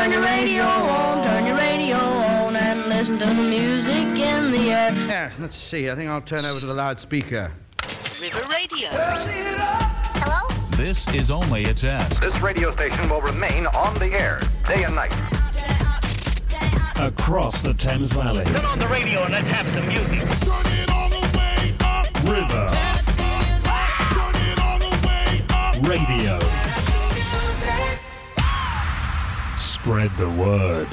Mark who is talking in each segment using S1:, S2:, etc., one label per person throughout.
S1: turn your radio on, turn your radio on, and listen to the music in the air.
S2: Yes, let's see. I think I'll turn over to the loudspeaker.
S3: River Radio. Hello?
S4: This is only a test.
S5: This radio station will remain on the air day and night.
S6: Across the Thames Valley.
S7: Turn on the radio and let's have some music.
S6: River. Radio. Spread the word.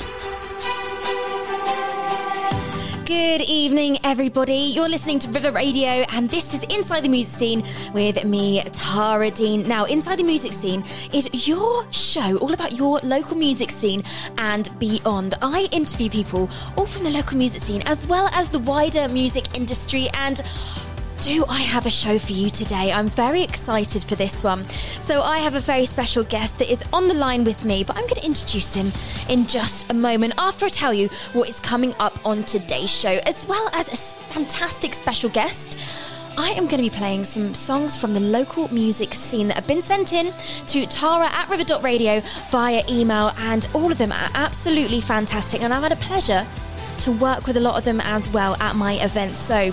S8: Good evening, everybody. You're listening to River Radio, and this is Inside the Music Scene with me, Tara Dean. Now, Inside the Music Scene is your show all about your local music scene and beyond. I interview people all from the local music scene as well as the wider music industry and do I have a show for you today? I'm very excited for this one. So, I have a very special guest that is on the line with me, but I'm going to introduce him in just a moment after I tell you what is coming up on today's show, as well as a fantastic special guest. I am going to be playing some songs from the local music scene that have been sent in to Tara at river.radio via email, and all of them are absolutely fantastic. And I've had a pleasure to work with a lot of them as well at my events. So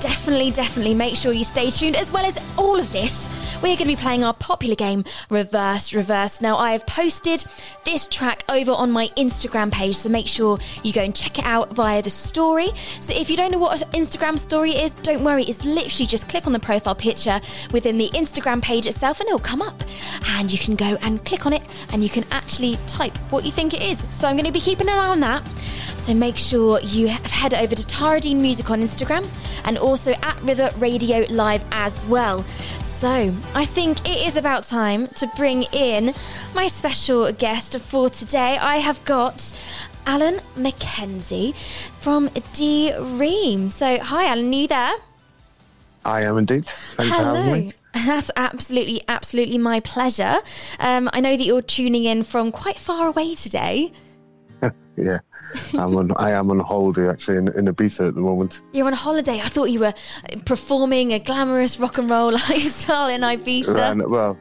S8: definitely, definitely make sure you stay tuned. As well as all of this, we're going to be playing our popular game, Reverse Reverse. Now, I have posted this track over on my Instagram page, so make sure you go and check it out via the story. So if you don't know what an Instagram story is, don't worry, it's literally just click on the profile picture within the Instagram page itself and it'll come up. And you can go and click on it and you can actually type what you think it is. So I'm going to be keeping an eye on that. So make sure you head over to Tara Dean Music on Instagram and also at River Radio Live as well. So I think it is about time to bring in my special guest for today. I have got Alan Mackenzie from D Ream. So hi Alan, are you there?
S9: I am indeed. Thanks for having
S8: Hello.
S9: me.
S8: That's absolutely, absolutely my pleasure. Um, I know that you're tuning in from quite far away today.
S9: Yeah, I'm on. I am on holiday actually in, in Ibiza at the moment.
S8: You're on holiday. I thought you were performing a glamorous rock and roll lifestyle in Ibiza.
S9: And, well,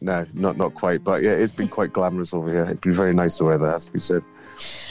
S9: no, not not quite, but yeah, it's been quite glamorous over here. It's been very nice the weather, has to be said.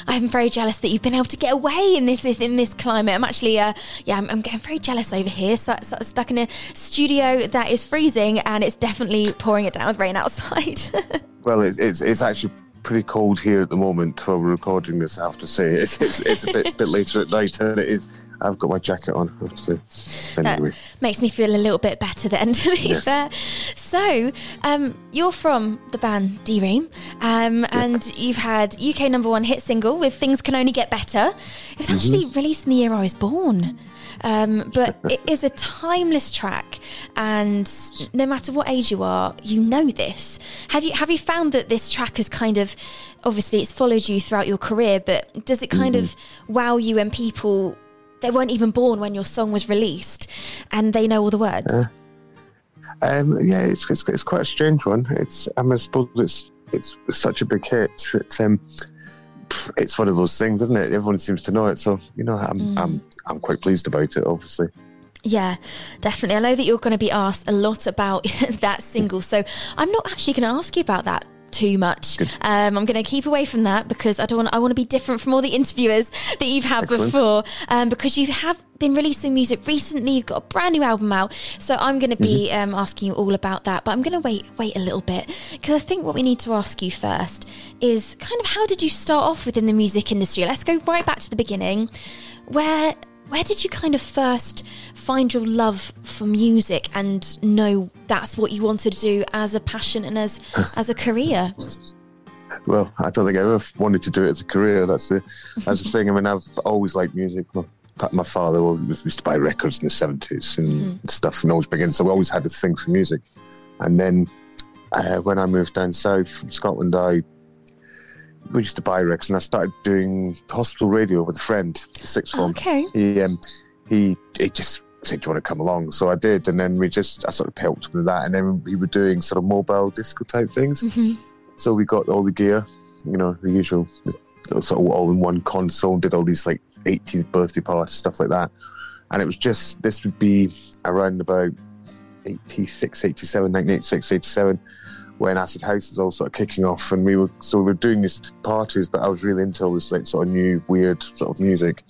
S8: I'm very jealous that you've been able to get away in this in this climate. I'm actually, uh, yeah, I'm, I'm getting very jealous over here. So, so stuck in a studio that is freezing, and it's definitely pouring it down with rain outside.
S9: Well, it's it's, it's actually pretty cold here at the moment while we're recording this. I have to say, it's it's, it's a bit bit later at night, and it is. I've got my jacket on. I have to say. Anyway,
S8: Makes me feel a little bit better then, to be
S9: Yes.
S8: fair. So, um, you're from the band D Ream, um, and you've had UK number one hit single with "Things Can Only Get Better." It was actually
S9: Mm-hmm.
S8: released in the year I was born. Um, but it is a timeless track, and no matter what age you are, you know this. Have you have you found that this track has kind of, obviously, it's followed you throughout your career, but does it kind of wow you when people they weren't even born when your song was released, and they know all the words?
S9: um, yeah, it's, it's it's quite a strange one. It's I, mean, I suppose it's it's such a big hit. It's um, it's one of those things, isn't it? Everyone seems to know it, so you know, I'm
S8: Mm.
S9: I'm I'm quite pleased about it. Obviously.
S8: Yeah, definitely. I know that you're going to be asked a lot about that single, so I'm not actually going to ask you about that too much. Um, I'm going to keep away from that because I don't want. I want to be different from all the interviewers that you've had
S9: Excellent.
S8: before. Um, because you have been releasing music recently. You've got a brand new album out, so I'm going to be um, asking you all about that. But I'm going to wait, wait a little bit because I think what we need to ask you first is kind of how did you start off within the music industry? Let's go right back to the beginning. Where where did you kind of first find your love for music and know that's what you wanted to do as a passion and as as a career?
S9: Well, I don't think I ever wanted to do it as a career. That's the that's the thing. I mean, I've always liked music. My, my father always used to buy records in the seventies and stuff, and always big in. So we always had a thing for music. And then uh, when I moved down south from Scotland, I we used to buy records, and I started doing hospital radio with a friend, sixth form.
S8: Okay.
S9: He um, he he just said, "Do you want to come along?" So I did, and then we just I sort of helped him with that, and then we were doing sort of mobile disco type things. So we got all the gear, you know, the usual, sort of all in one console. Did all these like 18th birthday parties, stuff like that, and it was just this would be around about 86, 87, 1986, 87, when Acid House was all sort of kicking off, and we were so we were doing these parties, but I was really into all this like sort of new weird sort of music.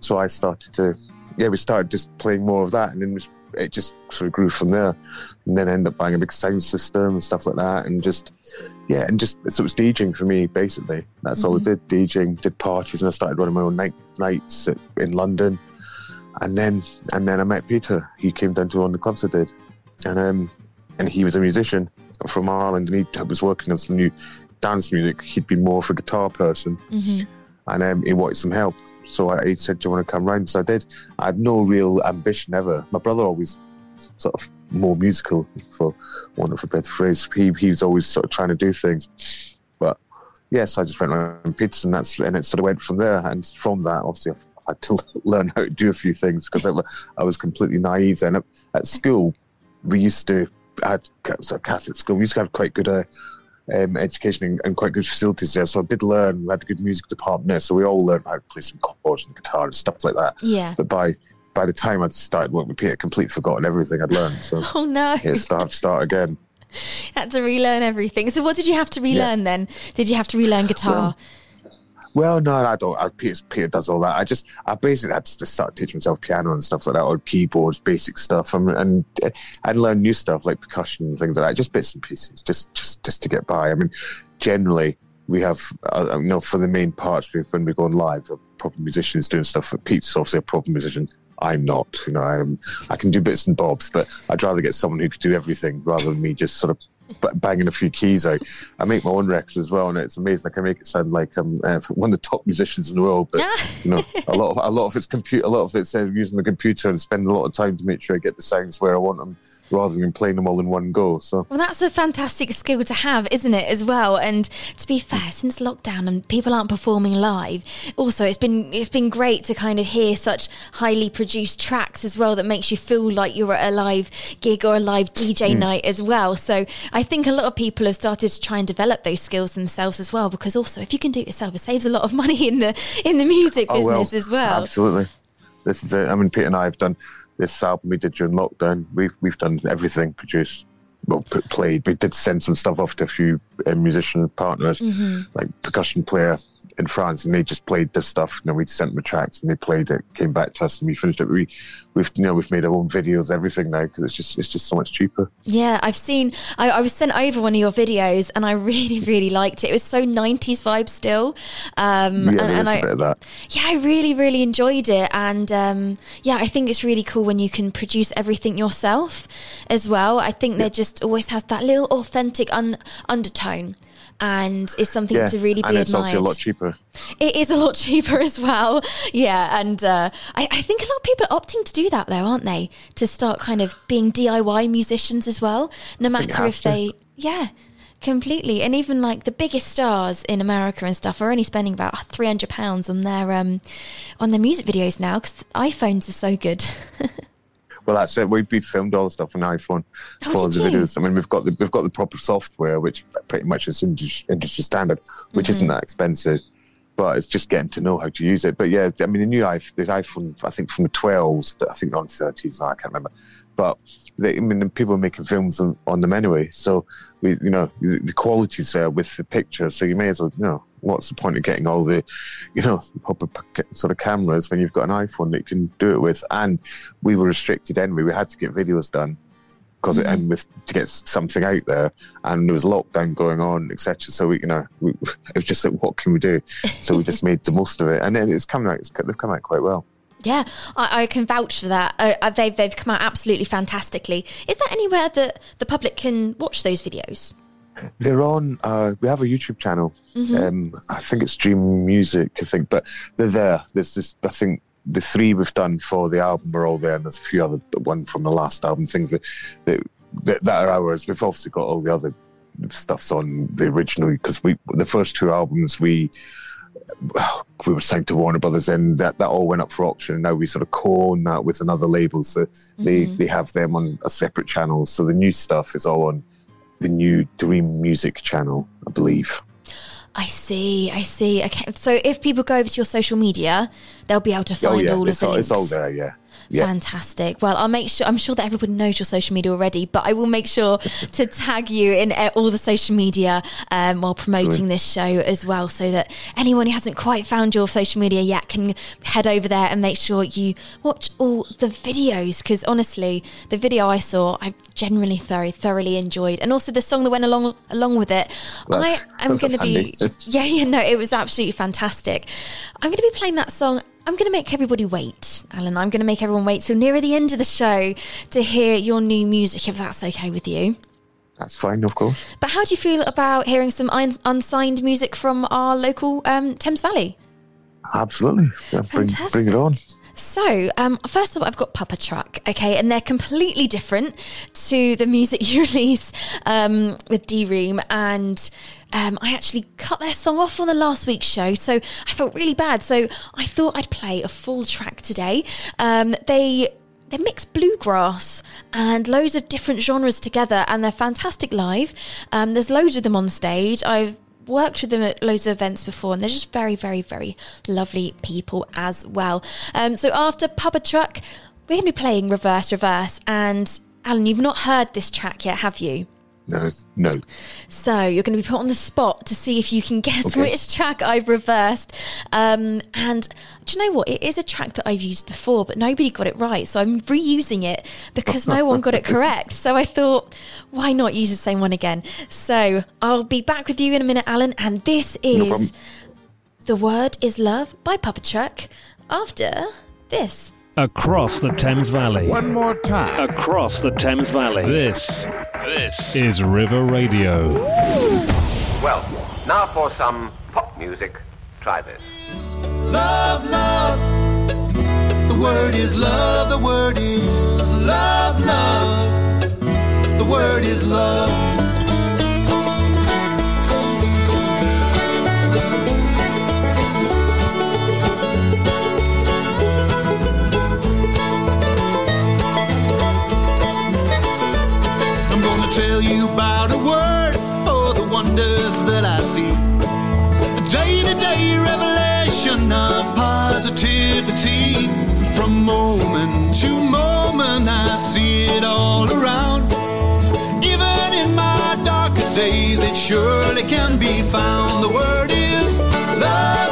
S9: So I started to, yeah, we started just playing more of that, and then it just sort of grew from there, and then end up buying a big sound system and stuff like that, and just yeah, and just so it was DJing for me basically. That's all I did, DJing, did parties, and I started running my own night nights at, in London, and then and then I met Peter. He came down to one of the clubs I did, and um, and he was a musician from Ireland, and he was working on some new dance music. He'd be more of a guitar person, and um, he wanted some help. So I, he said, "Do you want to come round?" So I did. I had no real ambition ever. My brother always sort of more musical, for want of a better phrase. He he was always sort of trying to do things, but yes, I just went around Peter's, and that's and it sort of went from there. And from that, obviously, I've had to learn how to do a few things because I, I was completely naive then. At, at school, we used to I was a Catholic school. We used to have quite good. Uh, um, education and, quite good facilities there, so I did learn. We had a good music department there, so we all learned how to play some chords and guitar and stuff like that.
S8: Yeah.
S9: But by by the time I'd started working with Peter, I'd completely forgotten everything I'd learned. So
S8: Oh no.
S9: yeah, start start again.
S8: had to relearn everything. So what did you have to relearn then? Did you have to relearn guitar?
S9: Well, no, I don't. I, Peter, Peter does all that. I just, I basically had to just start teaching myself piano and stuff like that, or keyboards, basic stuff, and, and uh, I'd learn new stuff like percussion and things like that, just bits and pieces, just, just, just to get by. I mean, generally, we have, uh, you know, for the main parts, when we go on live, we're proper musicians doing stuff. Pete's obviously a proper musician. I'm not, you know, I'm, I can do bits and bobs, but I'd rather get someone who could do everything rather than me just sort of banging a few keys out. I make my own records as well, and it's amazing. I can make it sound like I'm uh, one of the top musicians in the world, but you know, a lot of a lot of it's computer, a lot of it's uh, using the computer and spending a lot of time to make sure I get the sounds where I want them, rather than playing them all in one go. So
S8: Well, that's a fantastic skill to have, isn't it, as well? And to be fair, mm. since lockdown and people aren't performing live, also it's been it's been great to kind of hear such highly produced tracks as well that makes you feel like you're at a live gig or a live DJ mm. night as well. So I think a lot of people have started to try and develop those skills themselves as well, because also if you can do it yourself, it saves a lot of money in the in the music
S9: Oh, well,
S8: business as well.
S9: Absolutely. This is it. I mean, Pete and I have done this album we did during lockdown. We've we've done everything, produced, well, played. We did send some stuff off to a few uh, musician partners,
S8: Mm-hmm.
S9: like percussion player in France, and they just played this stuff. You know, we sent them the tracks, and they played it, came back to us, and we finished it. We, we've you know we've made our own videos, everything now because it's just it's just so much cheaper.
S8: Yeah, I've seen. I, I was sent over one of your videos, and I really, really liked it. It was so '90s vibe still. Um,
S9: Yeah,
S8: and, and
S9: is bit of that.
S8: yeah, I really, really enjoyed it, and um, yeah, I think it's really cool when you can produce everything yourself as well. I think there just always has that little authentic un- undertone. And is something
S9: Yeah,
S8: to really be admired.
S9: and it's
S8: admired.
S9: also a lot cheaper.
S8: It is a lot cheaper as well. Yeah. And uh, I, I think a lot of people are opting to do that, though, aren't they? To start kind of being DIY musicians as well, no
S9: you
S8: matter if
S9: to.
S8: they. Yeah. Completely, and even like the biggest stars in America and stuff are only spending about three hundred pounds on their um on their music videos now because iPhones are so good.
S9: Well, that's it. We we filmed all the stuff on iPhone
S8: Oh,
S9: for the
S8: you?
S9: videos. I mean, we've got the we've got the proper software, which pretty much is industry, industry standard, which isn't
S8: Mm-hmm.
S9: that expensive. But it's just getting to know how to use it. But yeah, I mean, the new iPhone, the iPhone, I think from the 12s, I think on 13s, I can't remember. But they, I mean, people are making films on, on them anyway. So we, you know, the the quality's there with the picture. So you may as well, you know, what's the point of getting all the, you know, proper sort of cameras when you've got an iPhone that you can do it with? And we were restricted anyway. We had to get videos done because it and with to get something out there, and there was lockdown going on, etc. So we, you know, we, it was just like, what can we do? So we just made the most of it, and then it's coming out. It's, they've come out quite well.
S8: yeah, I, I can vouch for that. Uh, uh, they've they've come out absolutely fantastically. Is there anywhere that the public can watch those videos?
S9: They're on. Uh, we have a YouTube channel. Um, I think it's D Ream Music. I think, but they're there. There's this. I think the three we've done for the album are all there, and there's a few other one from the last album things that that, that, that are ours. We've obviously got all the other stuffs on the original because we the first two albums we we were signed to Warner Brothers, and that, that all went up for auction. And now we sort of co-own that with another label, so they they have them on a separate channel. So the new stuff is all on the new D Ream Music channel, I believe.
S8: I see, I see. Okay, so if people go over to your social media, they'll be able to oh, find
S9: oh yeah,
S8: all of
S9: it's,
S8: the
S9: all,
S8: links.
S9: it's all there. Yeah, Yeah.
S8: Fantastic. Well, I'll make sure, I'm sure that everybody knows your social media already, but I will make sure to tag you in all the social media um, while promoting this show as well, so that anyone who hasn't quite found your social media yet can head over there and make sure you watch all the videos. Because honestly, the video I saw, I genuinely thoroughly, thoroughly enjoyed. And also the song that went along along with it.
S9: That's-
S8: I am going to be.
S9: handy.
S8: Yeah, yeah, no, it was absolutely fantastic. I'm going to be playing that song. I'm going to make everybody wait, Alan. I'm going to make everyone wait till nearer the end of the show to hear your new music, if that's okay with you.
S9: That's fine, of course.
S8: But how do you feel about hearing some un- unsigned music from our local um, Thames Valley?
S9: Absolutely. Yeah, bring, bring it on.
S8: So, um, first of all, I've got Papa Truck, okay, and they're completely different to the music you release um, with D Ream. And um, I actually cut their song off on the last week's show, so I felt really bad. So I thought I'd play a full track today. Um, they they mix bluegrass and loads of different genres together, and they're fantastic live. Um, there's loads of them on stage. I've worked with them at loads of events before, and they're just very, very, very lovely people as well. Um, so after Papa Truck, we're going to be playing Reverse Reverse. And Alan, you've not heard this track yet, have you?
S9: No, no.
S8: So you're going to be put on the spot to see if you can guess
S9: Okay.
S8: which track I've reversed. Um, and do you know what? It is a track that I've used before, but nobody got it right. So I'm reusing it because no one got it correct. So I thought, why not use the same one again? So I'll be back with you in a minute, Alan. And this is The Word is Love by Papa Truck after this.
S6: Across the Thames Valley.
S2: One more time.
S10: Across the Thames Valley.
S6: This, this is River Radio.
S5: Well, now for some pop music. Try this.
S11: Love, love. The word is love. The word is love, love. The word is love. Tell you about a word for the wonders that I see. A day to day revelation of positivity. From moment to moment, I see it all around. Even in my darkest days, it surely can be found. The word is love.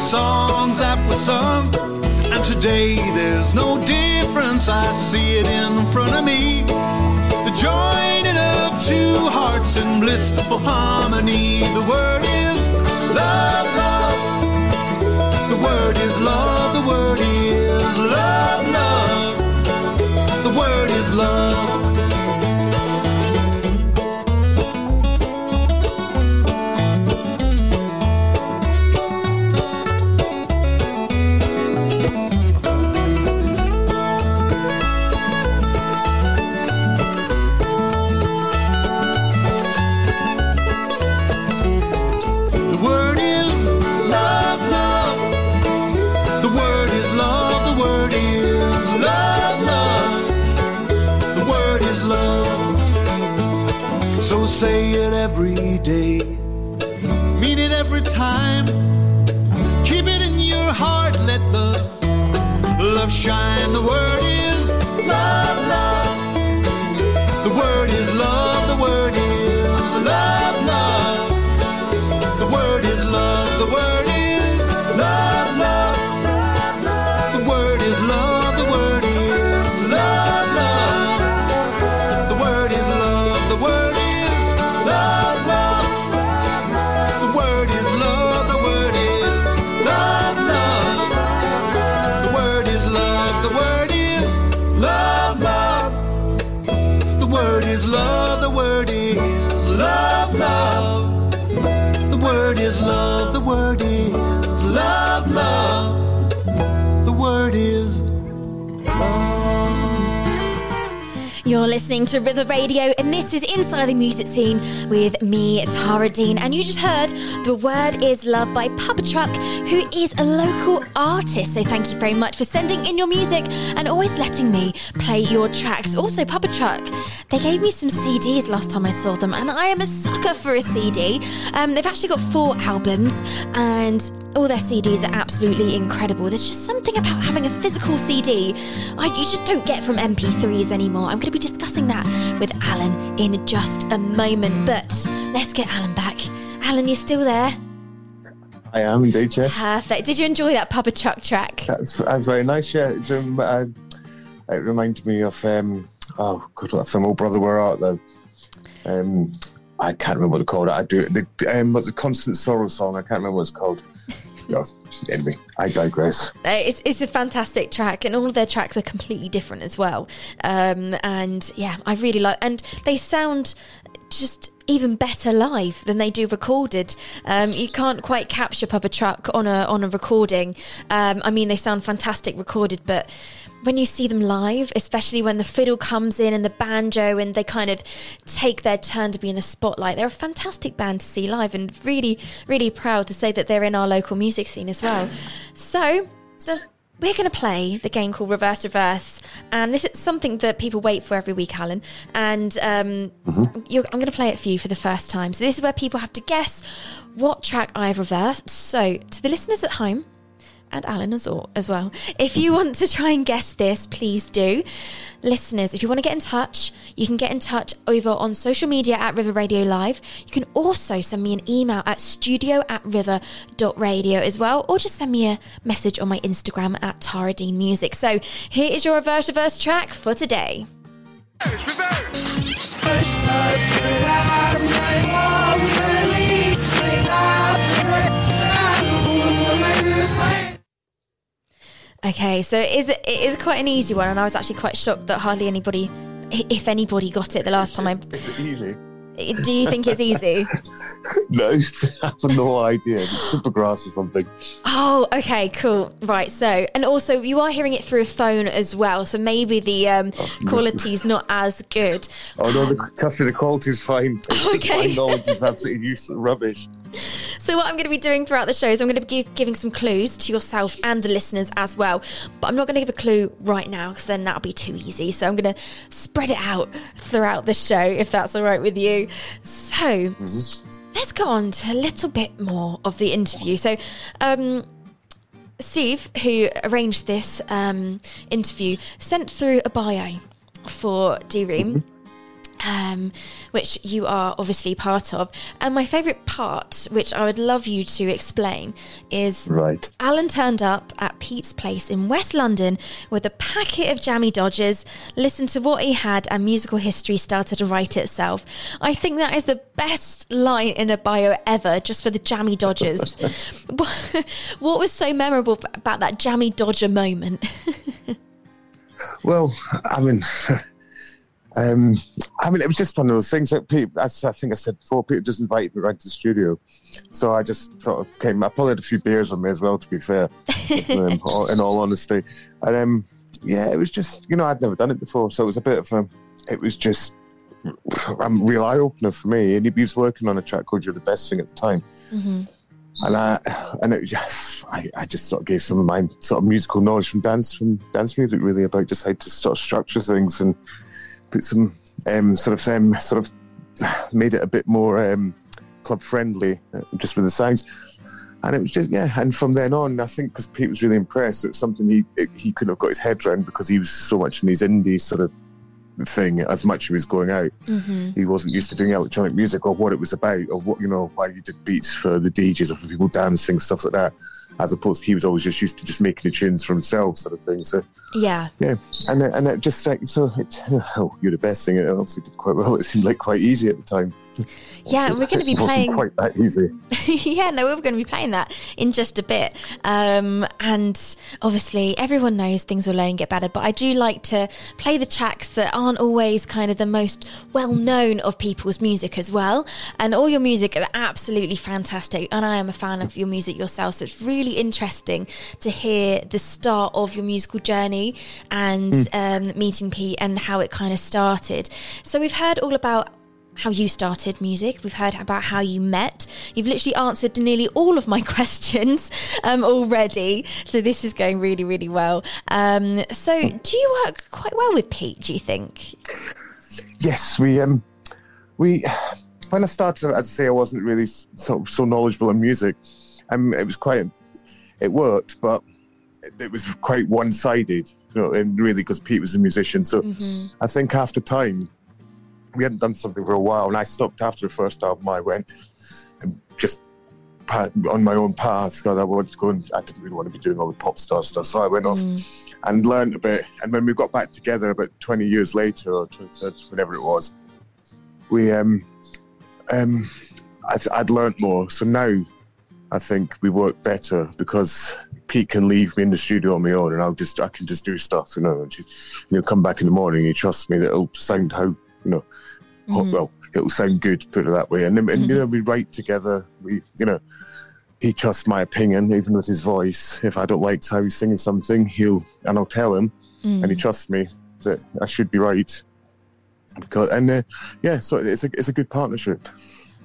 S11: Songs that were sung. And today there's no difference, I see it in front of me. The joining of two hearts in blissful harmony. The word is love, love. The word is love, the word is love, love. The word is love. Shine. The word
S8: You're listening to River Radio, and this is Inside the Music Scene with me, Tara Dean. And you just heard The Word is Love by Papa Truck, who is a local artist. So thank you very much for sending in your music and always letting me play your tracks. Also, Papa Truck, they gave me some CDs last time I saw them, and I am a sucker for a CD. Um, they've actually got four albums, and all their CDs are absolutely incredible. There's just something about having a physical CD I, you just don't get from MP3s anymore. I'm going to be discussing that with Alan in just a moment. But let's get Alan back. Alan, you're still there?
S9: I am indeed, yes.
S8: Perfect. Did you enjoy that Papa Truck track?
S9: That's, that's very nice, yeah. It, rem- uh, it reminded me of, um, oh, God, what film, Oh Brother, Where Art Thou? Um, I can't remember what they called it. I do the um, the Constant Sorrow song. I can't remember what it's called. No, anyway, I digress.
S8: Uh, It's, it's a fantastic track, and all of their tracks are completely different as well. Um, and yeah, I really like, and they sound just even better live than they do recorded. Um, you can't quite capture Papa Truck on a on a recording. Um, I mean, they sound fantastic recorded, but when you see them live, especially when the fiddle comes in and the banjo and they kind of take their turn to be in the spotlight, they're a fantastic band to see live and really, really proud to say that they're in our local music scene as well. So, the, we're going to play the game called Reverse Reverse, and this is something that people wait for every week, Alan. And um, you're, I'm going to play it for you for the first time. So, this is where people have to guess what track I've reversed. So, to the listeners at home, and Alan as, al- as well. If you want to try and guess this, please do. Listeners, if you want to get in touch, you can get in touch over on social media at River Radio Live. You can also send me an email at studio at river.radio as well, or just send me a message on my Instagram at Tara Dean Music. So here is your reverse reverse track for today. Okay, so it is it is quite an easy one, and I was actually quite shocked that hardly anybody, if anybody, got it the last time I.
S9: Easy.
S8: Do you think it's easy?
S9: No, I have no idea. It's Supergrass or something.
S8: Oh, okay, cool. Right, so and also you are hearing it through a phone as well, so maybe the um, quality's not as good.
S9: Oh no, the, trust me, the quality's fine.
S8: Okay.
S9: My knowledge is absolutely useless rubbish.
S8: So what I'm going to be doing throughout the show is I'm going to be give, giving some clues to yourself and the listeners as well. But I'm not going to give a clue right now because then that'll be too easy. So I'm going to spread it out throughout the show if that's all right with you. So let's go on to a little bit more of the interview. So. Um, Steve, who arranged this um, interview, sent through a bio for D Ream. Um, which you are obviously part of. And my favourite part, which I would love you to explain, is
S9: Right.
S8: Alan turned up at Pete's place in West London with a packet of jammy dodgers, listened to what he had, and musical history started to write itself. I think that is the best line in a bio ever, just for the jammy dodgers. what what was so memorable about that jammy dodger moment?
S9: Well, I mean, um, I mean, it was just one of those things that Pete, as I think I said before, Peter just invited me right to the studio. So I just sort of came, I probably had a few beers on me as well, to be fair, um, all- in all honesty. And um, yeah, it was just, you know, I'd never done it before. So it was a bit of a, it was just a real eye opener for me. And he was working on a track called You're the Best Thing at the time. And I, and it was just, I, I just sort of gave some of my sort of musical knowledge from dance, from dance music, really about just how to sort of structure things and put some um, sort of um, sort of made it a bit more um, club friendly, uh, just with the sounds. And it was just yeah. And from then on, I think because Pete was really impressed, it's something he he couldn't have got his head around because he was so much in his indie sort of thing as much as he was going out. He wasn't used to doing electronic music or what it was about or what you know why you did beats for the DJs or for people dancing stuff like that. As opposed to he was always just used to just making the tunes for himself, sort of thing. So
S8: yeah.
S9: yeah, and and it just like so it oh you're the best thing. It obviously did quite well. It seemed like quite easy at the time.
S8: Yeah, and we're going to be playing.
S9: quite that easy.
S8: yeah, no, we're going to be playing that in just a bit. Um, and obviously, everyone knows things will only get better, but I do like to play the tracks that aren't always kind of the most well known of people's music as well. And all your music are absolutely fantastic. And I am a fan of your music yourself, so it's really interesting to hear the start of your musical journey and um, meeting Pete and how it kind of started. So we've heard all about how you started music. We've heard about how you met. You've literally answered nearly all of my questions um, already. So this is going really, really well. Um, so do you work quite well with Pete, do you think?
S9: Yes, we um, we when I started, as I say, I wasn't really s- sort of so knowledgeable in music. Um, it was quite, it worked, but it, it was quite one-sided, you know, and really because Pete was a musician. So I think after time, we hadn't done something for a while, and I stopped after the first album. I went and just on my own path because I wanted to go and I didn't really want to be doing all the pop star stuff. So I went off and learned a bit. And when we got back together about 20 years later, or 20, whenever it was, we um um I'd, I'd learned more. So now I think we work better because Pete can leave me in the studio on my own, and I'll just I can just do stuff, you know. And she, you know, come back in the morning. He trusts me that it'll sound how you know. ho- mm-hmm. Well, it'll sound good, put it that way. And and you mm-hmm. know, we write together. We, you know, he trusts my opinion, even with his voice. If I don't like how he's singing something, he'll and I'll tell him, and he mm. trusts me that I should be right. Because and uh, yeah, so it's a it's a good partnership.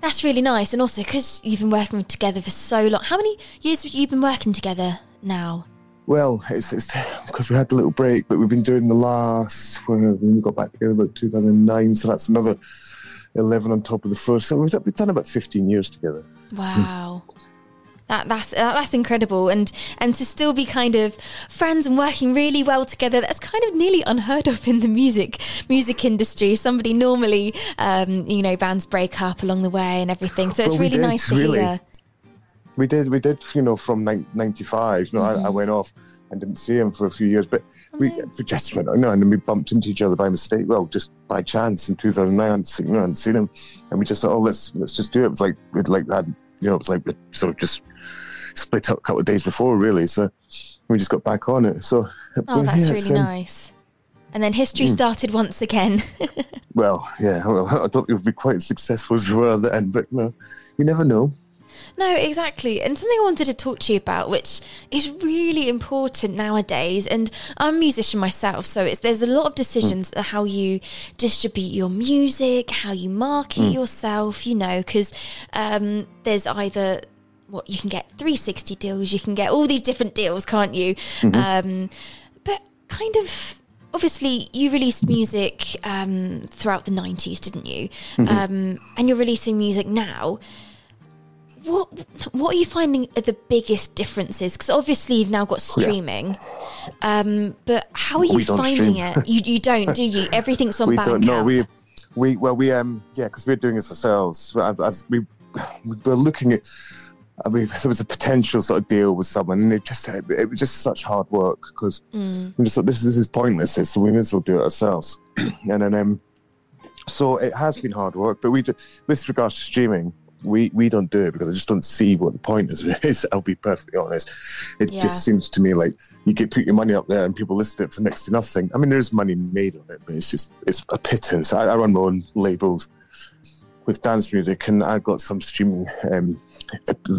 S8: That's really nice. And also, because you've been working together for so long, how many years have you been working together now?
S9: Well, it's it's because we had the little break, but we've been doing the last when we got back together about 2009, so that's another 11 on top of the first. So we've done, we've done about 15 years together.
S8: Wow. That, that's that's incredible, and and to still be kind of friends and working really well together. That's kind of nearly unheard of in the music music industry. Somebody normally, um, you know, bands break up along the way and everything. So it's
S9: Well,
S8: really
S9: did,
S8: nice to
S9: really.
S8: hear.
S9: We did, we did, you know, from nine- 95. You know, I, I went off and didn't see him for a few years, but we, we just went, no, and then we bumped into each other by mistake. Well, just by chance in 2009, I hadn't seen, you know, I hadn't seen him, and we just thought, oh, let's let's just do it. It was like we'd like had, you know, it was like we sort of just split up a couple of days before, really. So we just got back on it. So
S8: Oh, that's
S9: yeah,
S8: really nice. And then history
S9: Mm.
S8: started once again.
S9: Well, yeah, well, I don't think it would be quite as successful as we were then, but no, you never know.
S8: No, exactly. And something I wanted to talk to you about, which is really important nowadays. And I'm a musician myself, so it's there's a lot of decisions of how you distribute your music, how you market yourself. You know, because um, there's either what you can get 360 deals, you can get all these different deals, can't you? Um, but kind of. Obviously, you released music um, throughout the 90s, didn't you? Um, and you're releasing music now what what are you finding are the biggest differences? Because obviously you've now got streaming, um, but how are you finding
S9: stream.
S8: it? You you don't, do you? Everything's on
S9: we
S8: Bandcamp.
S9: don't know. We, we, well, we, um, yeah, because we're doing this ourselves. As- As we, we're looking at, I mean, there was a potential sort of deal with someone, and it just, it was just such hard work because
S8: Mm.
S9: we just thought this, this is pointless. So we may as well do it ourselves. and then, um, so it has been hard work, but we, do, with regards to streaming, we, we don't do it because I just don't see what the point is. is I'll be perfectly honest. It
S8: Yeah.
S9: just seems to me like you get put your money up there and people listen to it for next to nothing. I mean, there's money made on it, but it's just it's a pittance. I, I run my own labels with dance music, and I got some streaming um,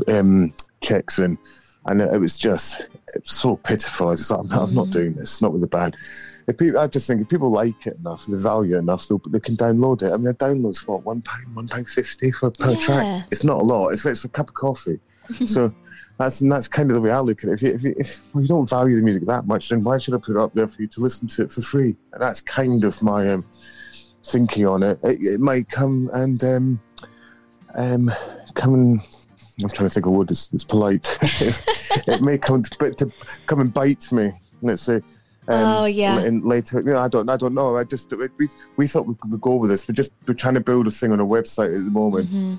S9: um, checks in, and it was just it's so pitiful. I just thought, I'm, not- I'm not doing this, not with the band. If people, I just think if people like it enough, they value it enough, they'll, they can download it. I mean, a download's what one pound, one pound fifty for per
S8: Yeah.
S9: track. It's not a lot. It's it's a cup of coffee. so that's and that's kind of the way I look at it. If you, if, you, if you don't value the music that much, then why should I put it up there for you to listen to it for free? And that's kind of my um, thinking on it. It, it might come and um, um, come and I'm trying to think of a word that's, that's polite. it may come to, but to come and bite me. Let's say. Um,
S8: Oh, yeah.
S9: And later, you know, I don't, I don't know. I just we we thought we could go with this. We're just we're trying to build a thing on a website at the moment.
S8: Mm-hmm.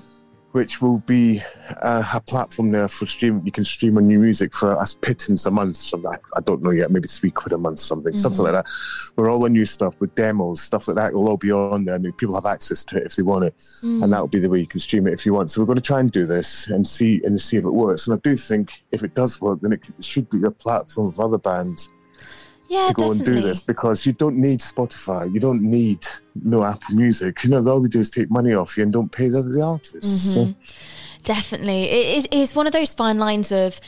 S9: which will be uh, a platform there for stream. You can stream on new music for us pittance a month. Something I, I don't know yet, maybe three quid a month, something, something like that. We're all on new stuff with demos, stuff like that. Will all be on there, I mean, people have access to it if they want it, and that will be the way you can stream it if you want. So we're going to try and do this and see and see if it works. And I do think if it does work, then it it should be a platform for other bands
S8: Yeah,
S9: to go
S8: definitely.
S9: and do this because you don't need Spotify, you don't need no Apple Music. You know, all they do is take money off you and don't pay the, the artists. So,
S8: Definitely. It is it's one of those fine lines of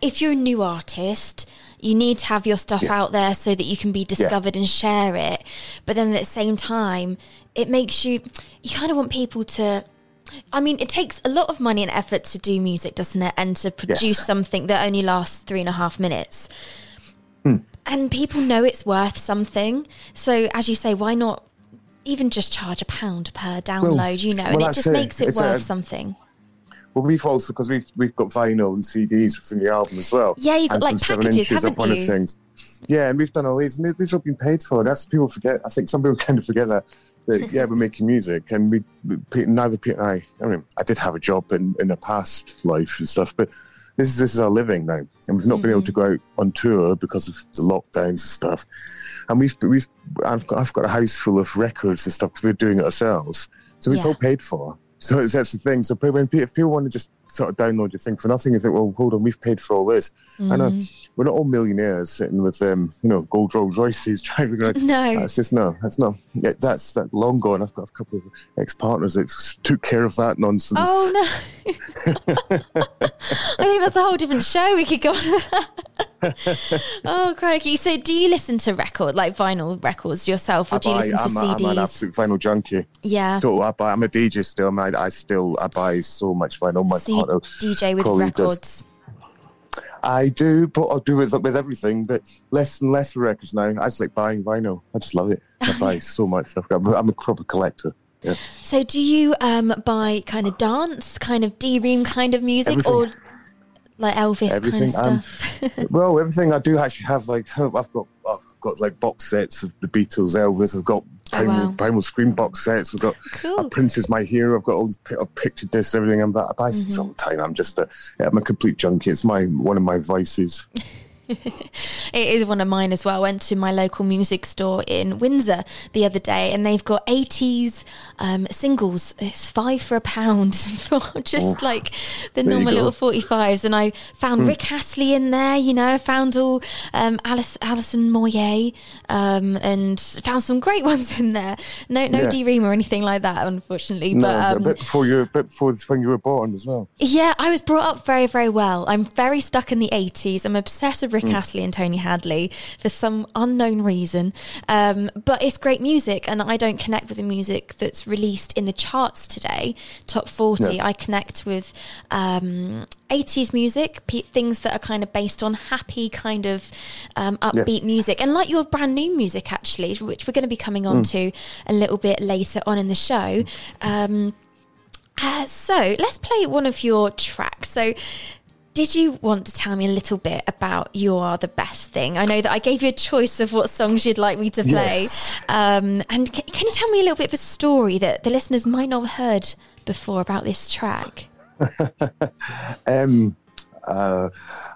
S8: if you're a new artist, you need to have your stuff out there so that you can be discovered and share it. But then at the same time, it makes you, you kind of want people to. I mean, it takes a lot of money and effort to do music, doesn't it? And to produce
S9: Yes.
S8: something that only lasts three and a half minutes.
S9: Hmm.
S8: And people know it's worth something. So, as you say, why not even just charge a pound per download, you know? and it just
S9: it.
S8: makes it
S9: It's
S8: worth
S9: a-
S8: something.
S9: well, we've also because we've we've got vinyl and CDs from the album as well.
S8: Yeah, you've got, like,
S9: seven
S8: packages,
S9: inches of
S8: haven't
S9: one of things. Yeah, and we've done all these, and they've all been paid for. That's people forget. I think some people kind of forget that. That yeah, we're making music, and we neither Pete and I. I mean, I did have a job in in a past life and stuff, but this is this is our living now, and we've not been able to mm-hmm. go out on tour because of the lockdowns and stuff. And we've we've I've got I've got a house full of records and stuff because we're doing it ourselves, so it's
S8: Yeah.
S9: all paid for. So it's, that's the thing. So when if people want to just sort of download your thing for nothing, you think, well, hold on, we've paid for all this. and know we're not all millionaires sitting with um, you know gold Rolls Royces driving around.
S8: No.
S9: that's just no. That's no. Yeah, that's that long gone. I've got a couple of ex partners that took care of that nonsense.
S8: Oh no! I think that's a whole different show we could go on. oh crikey! So, do you listen to record like vinyl records yourself, or
S9: I
S8: do you
S9: buy,
S8: listen to
S9: I'm, a, I'm an absolute vinyl junkie.
S8: yeah,
S9: Total, I buy, I'm a DJ still. I, I still I buy so much vinyl. My
S8: C-
S9: partner
S8: DJ with
S9: does.
S8: records.
S9: I do, but I'll do with with everything, but less and less records now. I just like buying vinyl. I just love it. I buy so much stuff. I'm, I'm a proper collector. Yeah.
S8: So, do you um buy kind of dance, kind of D Ream kind of music,
S9: Everything.
S8: or like Elvis
S9: Everything,
S8: kind of stuff?
S9: Well, everything I do actually have like I've got I've got like box sets of the Beatles, Elvis. I've got Primal,
S8: Oh, wow.
S9: Primal Scream box sets. I've got
S8: Cool.
S9: uh, Prince is my hero. I've got all these uh, picture discs, everything. I'm that. I buy things
S8: Mm-hmm.
S9: all the time. I'm just a yeah, I'm a complete junkie. It's my one of my vices.
S8: It is one of mine as well. I went to my local music store in Windsor the other day and they've got 80s um, singles. It's five for a pound for just like the
S9: There
S8: normal. Little 45s. And I found Rick Astley in there, you know, I found all um, Alice, Alison Moyet um, and found some great ones in there. No, no
S9: Yeah.
S8: D Ream or anything like that, unfortunately.
S9: No,
S8: But um,
S9: bit before you, a bit before when you were born as well.
S8: yeah, I was brought up very, very well. I'm very stuck in the 80s. I'm obsessed with Rick Astley and Tony Hadley for some unknown reason. Um, but it's great music, and I don't connect with the music that's released in the charts today, top 40.
S9: No.
S8: I connect with um, 80s music, pe- things that are kind of based on happy, kind of um, upbeat music. And like your brand new music, actually, which we're going to be coming on to a little bit later on in the show. Um, uh, so let's play one of your tracks. So, did you want to tell me a little bit about You Are the Best Thing? I know that I gave you a choice of what songs you'd like me to play.
S9: Yes.
S8: Um, and c- can you tell me a little bit of a story that the listeners might not have heard before about this track?
S9: Um, uh,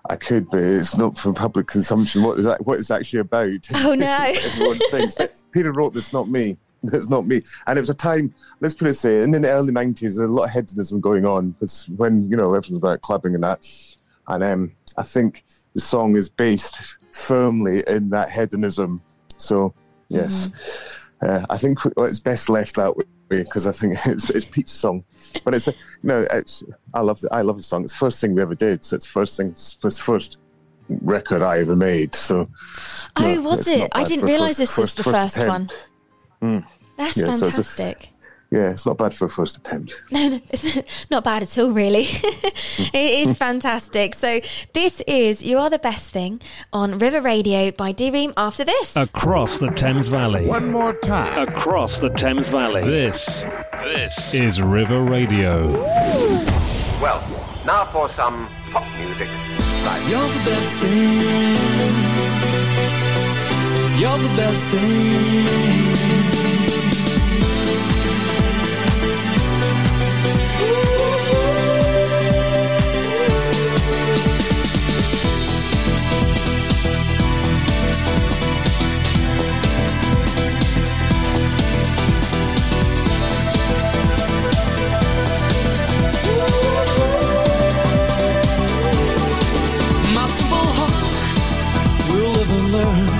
S9: I could, but it's not for public consumption. What is that? What it's actually about?
S8: Oh, no.
S9: Everyone thinks Peter wrote this, not me. That's not me. And it was a time. Let's put it way: in the early nineties, there's a lot of hedonism going on. Because when you know everyone's about clubbing and that, and um, I think the song is based firmly in that hedonism. So yes, uh, I think it's best left that way because I think it's, it's Pete's song. But it's a, you know, it's I love the I love the song. It's the first thing we ever did. So it's the first thing, first first record I ever made. So
S8: Oh,
S9: no,
S8: was
S9: it's
S8: it? I didn't
S9: for
S8: realise
S9: first-
S8: this was the first,
S9: attempt.
S8: one. Mm. That's
S9: Yeah, so it's
S8: fantastic.
S9: Yeah, it's not bad for a first attempt.
S8: No, no, it's not bad at all, really. it is mm. fantastic. So, this is You Are the Best Thing on River Radio by D Ream after this.
S6: Across the Thames Valley.
S3: One more time.
S6: Across the Thames Valley. This, this is River Radio.
S5: Well, now for some pop music.
S4: You're the best thing. You're the best thing. other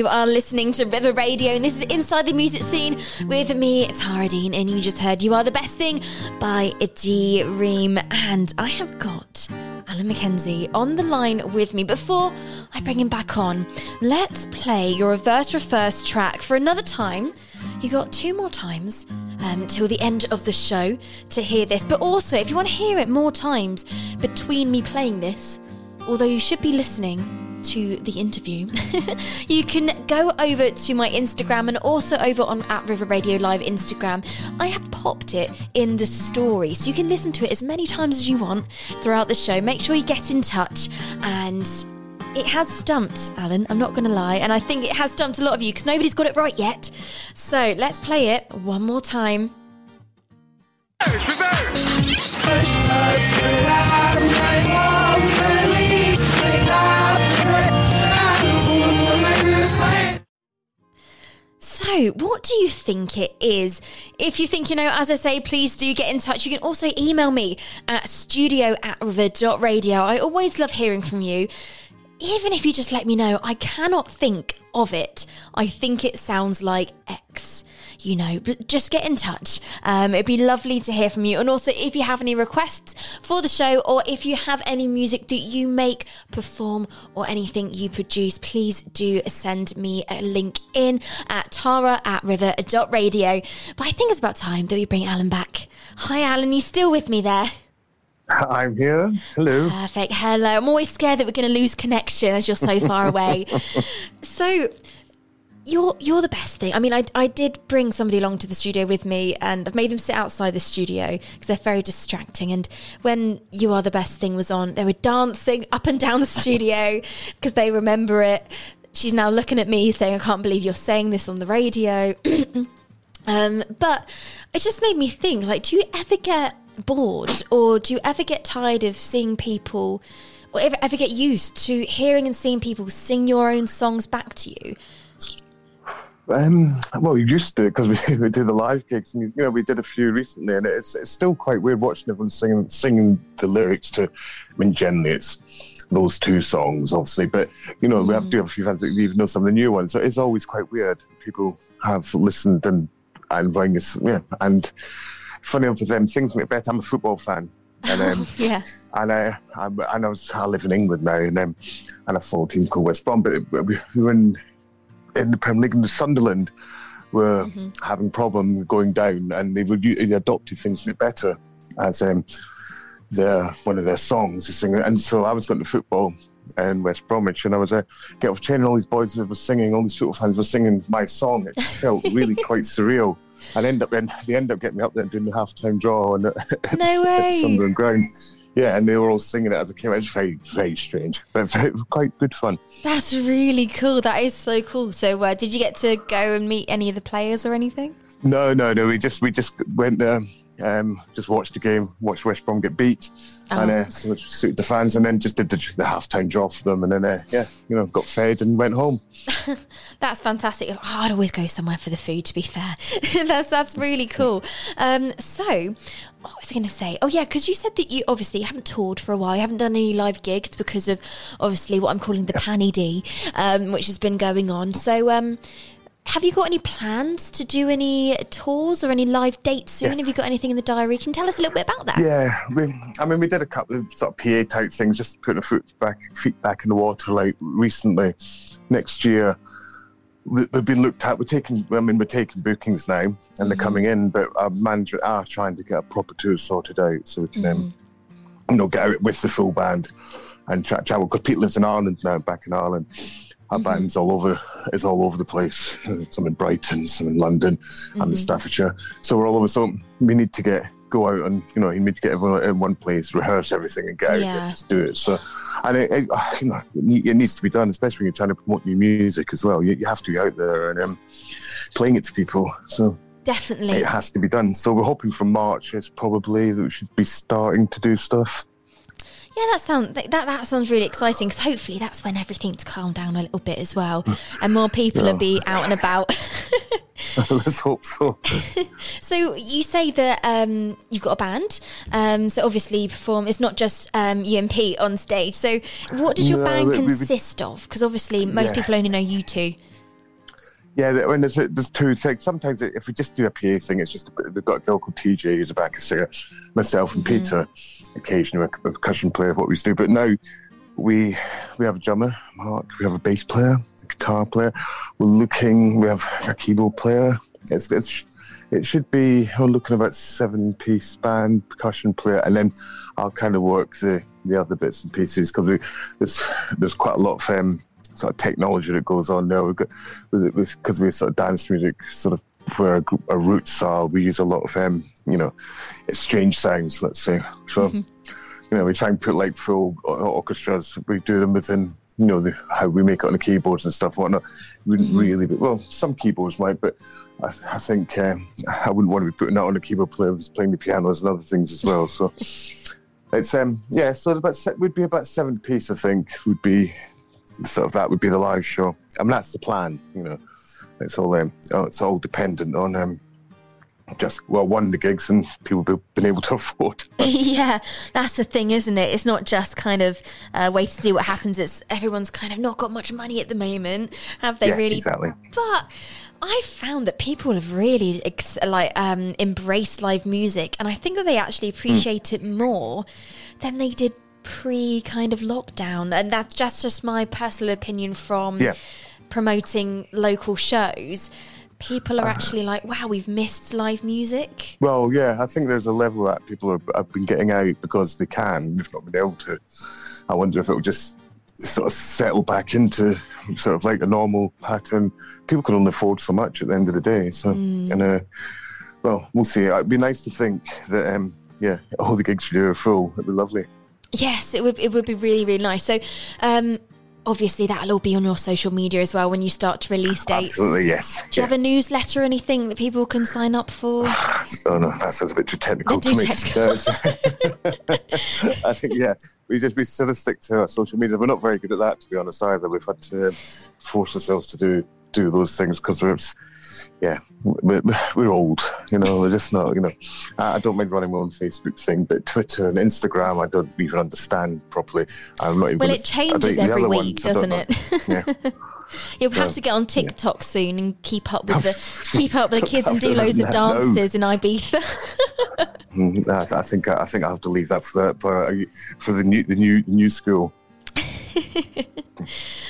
S4: you are
S8: listening to River Radio, and this is Inside the Music Scene with me, Tara Dean, and you just heard "You Are the Best Thing" by D Ream, and I have got Alan Mackenzie on the line with me. Before I bring him back on, let's play your reverse reverse track for another time. You got two more times um, till the end of the show to hear this, but also if you want to hear it more times between me playing this, although you should be listening to the interview, you can go over to my Instagram and also over on at River Radio Live Instagram. I have popped it in the story so you can listen to it as many times as you want throughout the show. Make sure you get in touch and it has stumped Alan, I'm not going to lie, and I think it has stumped a lot of you because nobody's got it right yet. So let's play it one more time. So, what do you think it is? If you think you know, as I say, please do get in touch. You can also email me at studio at river.radio. I always love hearing from you. Even if you just let me know, I cannot think of it. I think it sounds like X. You know, just get in touch. Um, it'd be lovely to hear from you. And also, if you have any requests for the show, or if you have any music that you make, perform, or anything you produce, please do send me a link in at tara at river radio. But I think it's about time that we bring Alan back. Hi, Alan. You still with me there?
S9: I'm here. Hello.
S8: Perfect. Hello. I'm always scared that we're going to lose connection as you're so far away. so, you're you're the best thing. I mean, I, I did bring somebody along to the studio with me, and I've made them sit outside the studio because they're very distracting. And when "You Are the Best Thing" was on, they were dancing up and down the studio because they remember it. She's now looking at me saying, "I can't believe you're saying this on the radio." um, but it just made me think: like, do you ever get bored, or do you ever get tired of seeing people? Or ever, ever get used to hearing and seeing people sing your own songs back to you?
S9: Um, well, we used to because we, we did the live gigs, and you know we did a few recently, and it's it's still quite weird watching everyone singing singing the lyrics to. I mean, generally it's those two songs, obviously, but you know we have to have a few fans that even know some of the new ones, so it's always quite weird. People have listened and and bring us, yeah, and funny enough for them, things make better. I'm a football fan. And um,
S8: Yeah.
S9: and I, I and I was I live in England now, and um, and I follow a team called West Brom. But we were in in the Premier League, and Sunderland were having problem going down, and they would they adopted things a bit better as um, their one of their songs. And so I was going to football in West Bromwich, and I was uh, get off train, and all these boys were singing, all these football fans were singing my song. It felt really quite surreal. And end up, and they end up getting me up there and doing the half-time draw on
S8: No
S9: at
S8: way.
S9: Sunderland ground. Yeah, and they were all singing it as it came out. It's very, very strange, but very, quite good fun.
S8: That's really cool. That is so cool. So, uh, did you get to go and meet any of the players or anything?
S9: No, no, no. We just we just went there, um, just watched the game, watched West Brom get beat, and
S8: Oh.
S9: uh, so suited the fans, and then just did the, the half time draw for them, and then uh, yeah, you know, got fed and went home.
S8: That's fantastic. Oh, I'd always go somewhere for the food. To be fair, that's that's really cool. Um, so, what was I going to say? Oh yeah, because you said that you obviously haven't toured for a while. You haven't done any live gigs because of obviously what I'm calling the Panny D, um, which has been going on. So, um, have you got any plans to do any tours or any live dates soon?
S9: Yes.
S8: Have you got anything in the diary? Can you tell us a little bit about that?
S9: Yeah, we, I mean, we did a couple of sort of PA type things, just putting a foot back, feet back in the water. Like recently, next year, we- we've been looked at. We're taking, I mean, we're taking bookings now, and they're coming in. But our management are trying to get a proper tour sorted out, so we can, um, you know, get out with the full band and tra- travel. Because Pete lives in Ireland now, back in Ireland. Our mm-hmm. band's all over, is all over the place. Some in Brighton, some in London, and in mm-hmm. Staffordshire. So we're all over. So we need to get go out and you know you need to get everyone in one place, rehearse everything, and get out
S8: Yeah.
S9: and just do it. So, and it, it, ah, you know it, needs to be done, especially when you're trying to promote new music as well. You, you have to be out there and um, playing it to people. So
S8: Definitely.
S9: it has to be done. So we're hoping from March it's probably that we should be starting to do stuff.
S8: Yeah, that sounds that, that sounds really exciting because hopefully that's when everything's calmed down a little bit as well, and more people will be out and about.
S9: Let's hope so.
S8: so you say that um, you've got a band, um, so obviously you perform. It's not just um, you and Pete on stage. So what does your band
S9: we- we-
S8: consist of? Because obviously most
S9: Yeah.
S8: people only know you two.
S9: Yeah, when there's there's two things. Sometimes if we just do a PA thing, it's just we've got a girl called TJ who's a backup singer, myself and Peter, occasionally a percussion player. What we do, but now we we have a drummer, Mark. We have a bass player, a guitar player. We're looking. We have a keyboard player. It's it's it should be. We're looking about seven piece band, percussion player, and then I'll kind of work the the other bits and pieces because there's there's quite a lot of um, sort of technology that goes on there. We've got with because we're sort of dance music sort of where our, gr- our roots are. We use a lot of um, you know, strange sounds. Let's say so. You know, we try and put like full orchestras. We do them within you know the, how we make it on the keyboards and stuff. Whatnot. We wouldn't really, be, well, some keyboards might, but I, I think um, I wouldn't want to be putting that on a keyboard player playing the pianos and other things as well. So. It's um yeah, so about se- would be about seven piece. I think would be sort of that would be the live show. I mean that's the plan. You know, it's all um, oh, it's all dependent on um just well one the gigs and people be, been able to afford.
S8: yeah, that's the thing, isn't it? It's not just kind of uh, wait to see what happens. It's everyone's kind of not got much money at the moment, have they?
S9: Yeah,
S8: really?
S9: exactly.
S8: But I found that people have really ex- like um, embraced live music, and I think that they actually
S9: Hmm.
S8: appreciate it more than they did pre kind of lockdown. And that's just just my personal opinion from
S9: Yeah.
S8: promoting local shows. People are actually like, "Wow, we've missed live music."
S9: Well, yeah, I think there's a level that people are, have been getting out because they can. They've not been able to. I wonder if it will just sort of settle back into sort of like a normal pattern. People can only afford so much at the end of the day. So, and uh, well, we'll see. It'd be nice to think that, um, yeah, all the gigs you do are full. It'd be lovely.
S8: Yes, it would. It would be really, really nice. So, um, obviously, that'll all be on your social media as well when you start to release dates.
S9: Absolutely, yes.
S8: Do you have a newsletter or anything that people can sign up for?
S9: Oh no, that sounds a bit too technical for me.
S8: technical.
S9: I think yeah, we just we sort of stick to our social media. We're not very good at that, to be honest. Either we've had to force ourselves to do do those things because we're yeah we're, we're old. You know, we're just not. You know, I don't mind running my own Facebook thing, but Twitter and Instagram, I don't even understand properly. I'm not even.
S8: Well, it changes every week,
S9: ones,
S8: doesn't it?
S9: Yeah.
S8: You'll have
S9: Yeah.
S8: to get on TikTok soon and keep up with the keep up with the kids and do loads of
S9: that, no.
S8: dances in Ibiza.
S9: Mm, I, I think I think I have to leave that for the for, for the new the new new school.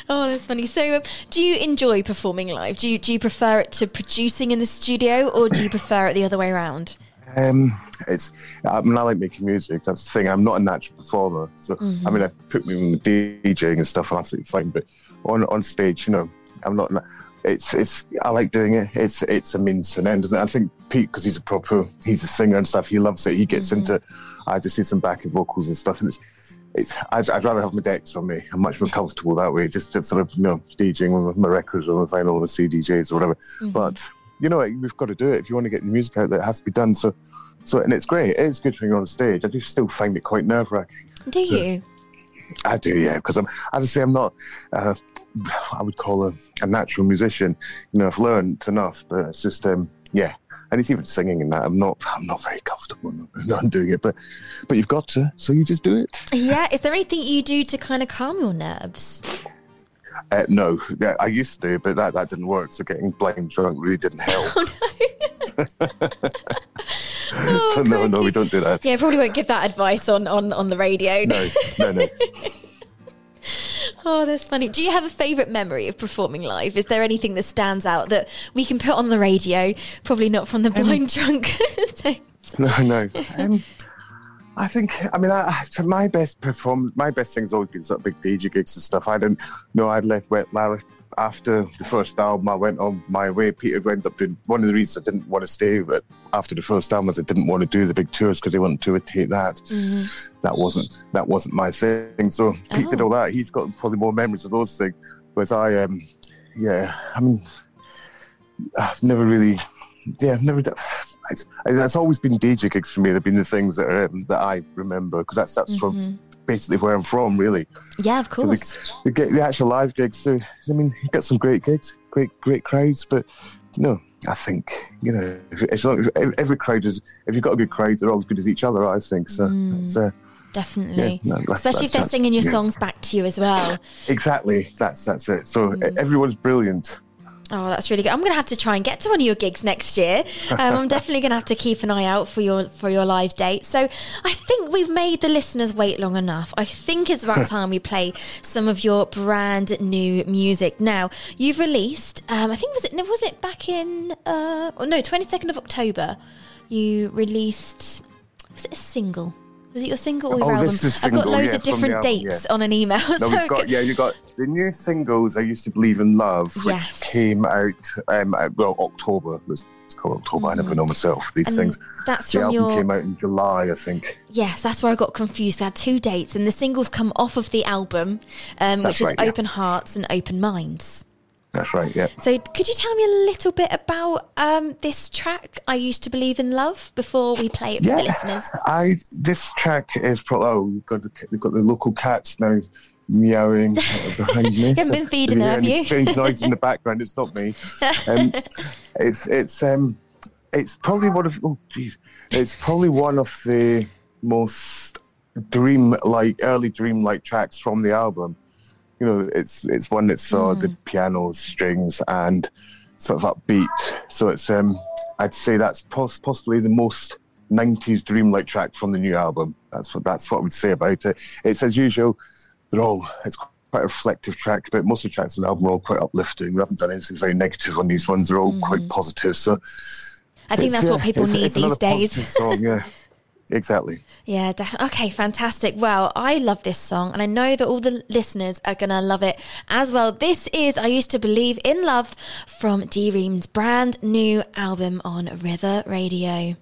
S8: Oh, that's funny. So, um, do you enjoy performing live? Do you do you prefer it to producing in the studio, or do you prefer it the other way around?
S9: Um, it's I mean I like making music. That's the thing. I'm not a natural performer, so I mean I put me in DJing and stuff. I'm absolutely fine, but on on stage, you know, I'm not. It's it's I like doing it. It's it's a means to an end. And I think Pete, because he's a proper, he's a singer and stuff. He loves it. He gets into. I just need some backing vocals and stuff, and it's. It's, I'd, I'd rather have my decks on me. I'm much more comfortable that way. Just, just sort of, you know, DJing with my records or my vinyl or CDJs or whatever. But you know, we've got to do it if you want to get the music out. That has to be done. So, so, and it's great. It's good when you're on stage. I do still find it quite nerve wracking.
S8: Do you?
S9: I do, yeah, because I'm, as I say, I'm not. Uh, I would call a, a natural musician. You know, I've learned enough, but it's just, um, yeah. And it's even singing in that. I'm not. I'm not very comfortable not doing it, but, but you've got to, so you just do it.
S8: Yeah. Is there anything you do to kind of calm your nerves?
S9: Uh, no, yeah, I used to, but that, that didn't work. So getting blind drunk really didn't help. so no, no, we don't do that.
S8: Yeah, probably won't give that advice on on on the radio.
S9: No, no, no.
S8: Oh, that's funny. Do you have a favourite memory of performing live? Is there anything that stands out that we can put on the radio? Probably not from the blind drunk.
S9: No, no. Um, I think, I mean, I, for my best perform, my best thing's always been sort of big DJ gigs and stuff. I didn't know I'd left Wet after the first album. I went on my way. Peter ended up doing one of the reasons I didn't want to stay but after the first album was I didn't want to do the big tours because they wanted to take that. That wasn't that wasn't my thing. So Pete did
S8: Oh.
S9: all that. He's got probably more memories of those things. Whereas I, um, yeah, I mean, I've never really, yeah, I've never done. It's, it's always been DJ gigs for me. They've been the things that are, um, that I remember because that's that's from basically where I'm from, really.
S8: Yeah, of
S9: So
S8: course.
S9: the, the, the actual live gigs, too. I mean, you get some great gigs, great great crowds, but no, I think you know, if, as long as every crowd is, if you've got a good crowd, they're all as good as each other. I think so. It's, uh,
S8: Definitely.
S9: yeah, no, that's-
S8: Especially if they're
S9: that's-
S8: singing your
S9: yeah.
S8: songs back to you as well.
S9: exactly. That's that's it. So
S8: Mm.
S9: everyone's brilliant.
S8: Oh, that's really good. I'm going to have to try and get to one of your gigs next year. Um, I'm definitely going to have to keep an eye out for your for your live date. So I think we've made the listeners wait long enough. I think it's about time we play some of your brand new music. Now you've released. Um, I think was it was it back in uh, oh, no 22nd of October. You released. Was it a single? Was it your single or your
S9: Oh,
S8: album?
S9: this is
S8: I've got loads
S9: yeah,
S8: of different
S9: album,
S8: dates
S9: yeah.
S8: on an email.
S9: No,
S8: so
S9: we've got yeah, you got the new singles. I used to believe in love, which
S8: Yes.
S9: came out um, well October. Let's it's called October. I never know myself these
S8: And
S9: things.
S8: that's
S9: the
S8: from
S9: album
S8: your-
S9: came out in July, I think.
S8: Yes, that's where I got confused. I had two dates, and the singles come off of the album, um, which is
S9: right, yeah.
S8: Open Hearts and Open Minds.
S9: That's right. Yeah.
S8: So, could you tell me a little bit about um, this track, I Used to Believe in Love, before we play it for the listeners?
S9: I this track is probably oh we've got the, we've got the local cats now meowing behind me.
S8: haven't been feeding
S9: you
S8: them, have you?
S9: Strange noise in the background. It's not me. Um, it's it's um it's probably one of oh geez it's probably one of the most dream like early dream like tracks from the album. You know, it's it's one that's saw
S8: Mm.
S9: the piano strings and sort of upbeat. So it's um I'd say that's pos- possibly the most 90s dreamlike track from the new album. That's what that's what I would say about it. It's as usual, they're all it's quite a reflective track, but most of the tracks on the album are all quite uplifting. We haven't done anything very negative on these ones. They're all quite positive. So
S8: I think that's what people need these days.
S9: Song, yeah. exactly.
S4: Yeah, def- okay, fantastic. Well, I love this song, and I know that all the listeners are gonna love it as well. This is "I Used to Believe in Love" from D Ream's brand new album on River Radio.